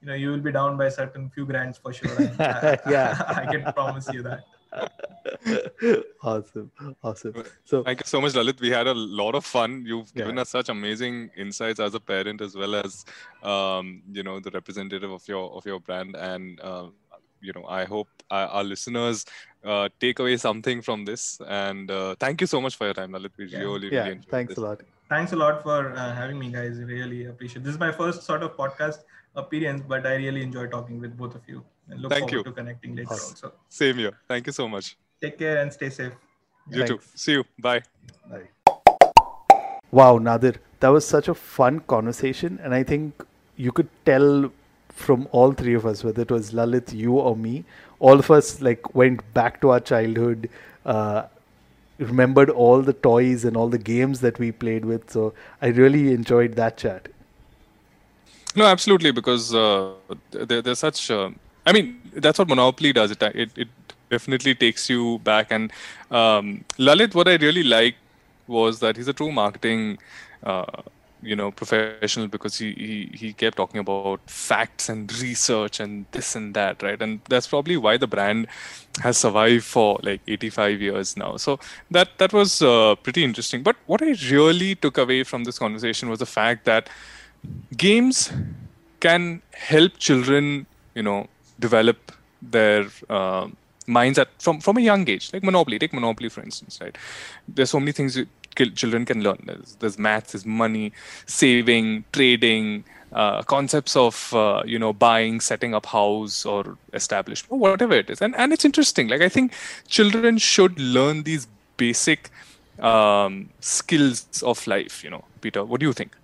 you know you will be down by a certain few grands for sure I, I- Yeah. I, can promise you that awesome, awesome. So Thank you so much, Lalit. We had a lot of fun. You've given Yeah. us such amazing insights as a parent, as well as um, you know the representative of your of your brand. And uh, you know, I hope our, our listeners uh, take away something from this. And uh, thank you so much for your time, Lalit. We Yeah. really, yeah, really thanks this. a lot. thanks a lot for uh, having me, guys. Really appreciate. This is my first sort of podcast appearance, but I really enjoy talking with both of you and look Thank forward you. to connecting later also. Same here. Thank you so much. Take care and stay safe. You too. See you. Bye. Right. Wow, Nadir, that was such a fun conversation, and I think you could tell from all three of us, whether it was Lalit, you, or me, all of us like went back to our childhood, uh, remembered all the toys and all the games that we played with. So I really enjoyed that chat. No, absolutely, because uh, there, there's such. Uh, I mean, that's what Monopoly does. It it, it definitely takes you back. And um, Lalit, what I really liked was that he's a true marketing, uh, you know, professional because he, he he kept talking about facts and research and this and that, right? And that's probably why the brand has survived for like 85 years now. So that that was uh, pretty interesting. But what I really took away from this conversation was the fact that games can help children you know develop their uh, minds at from from a young age like monopoly take monopoly for instance right there's so many things children can learn. There's, there's maths there's money saving trading uh, concepts of uh, you know buying setting up house or establishment whatever it is. And and it's interesting. Like i think children should learn these basic um, skills of life you know. Peter what do you think?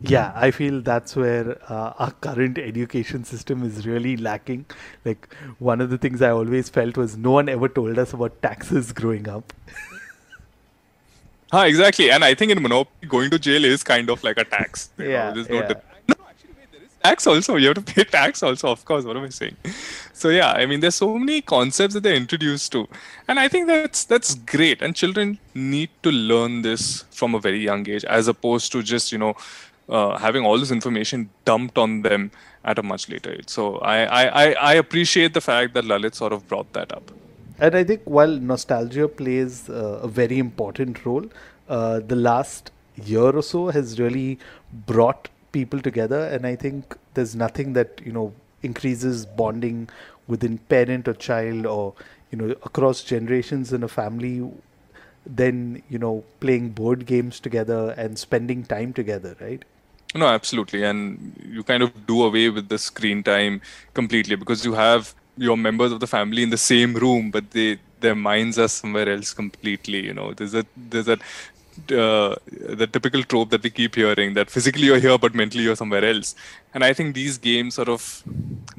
Yeah, I feel that's where uh, our current education system is really lacking. Like, one of the things I always felt was no one ever told us about taxes growing up. Ah, exactly. And I think in Monopoly, going to jail is kind of like a tax. you know, Yeah, there's no yeah. dip- no, actually, wait, there is tax also. You have to pay tax also, of course. What am I saying? So yeah, I mean, there's so many concepts that they're introduced to, and I think that's that's great. And children need to learn this from a very young age, as opposed to just you know uh, having all this information dumped on them at a much later age. So I, I, I appreciate the fact that Lalit sort of brought that up. And I think while nostalgia plays uh, a very important role, uh, the last year or so has really brought people together. And I think there's nothing that, you know, increases bonding within parent or child or, you know, across generations in a family than, you know, playing board games together and spending time together, right? No, absolutely. And you kind of do away with the screen time completely because you have your members of the family in the same room, but they their minds are somewhere else completely. You know, there's a there's a uh, the typical trope that we keep hearing that physically you're here but mentally you're somewhere else. And i think these games sort of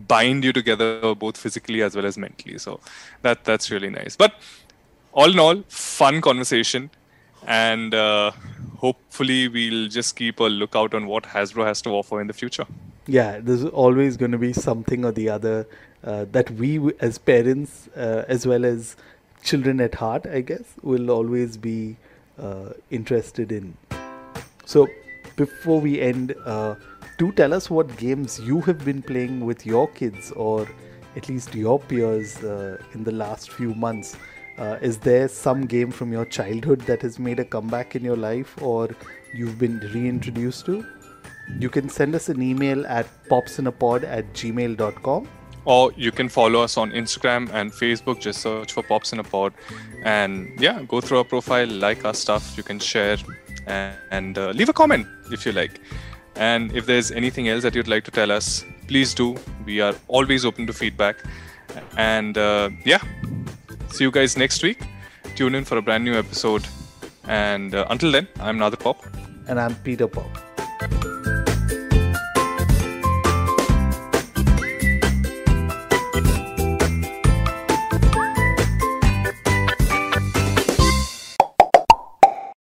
bind you together both physically as well as mentally. So that that's really nice. But all in all fun conversation. And uh, hopefully we'll just keep a lookout on what hasbro has to offer in the future. Yeah, there's always going to be something or the other uh, that we, as parents, uh, as well as children at heart, I guess, will always be uh, interested in. So, before we end, uh, do tell us what games you have been playing with your kids or at least your peers uh, in the last few months. Uh, is there some game from your childhood that has made a comeback in your life or you've been reintroduced to? You can send us an email at popsinapod at gmail.com. or you can follow us on Instagram and Facebook. Just search for Pops in a Pod, and yeah, go through our profile, like our stuff. You can share and, and uh, leave a comment if you like. And if there's anything else that you'd like to tell us, please do. We are always open to feedback. And uh, yeah, see you guys next week. Tune in for a brand new episode. And uh, until then, I'm Nadir Pop. And I'm Peter Pop.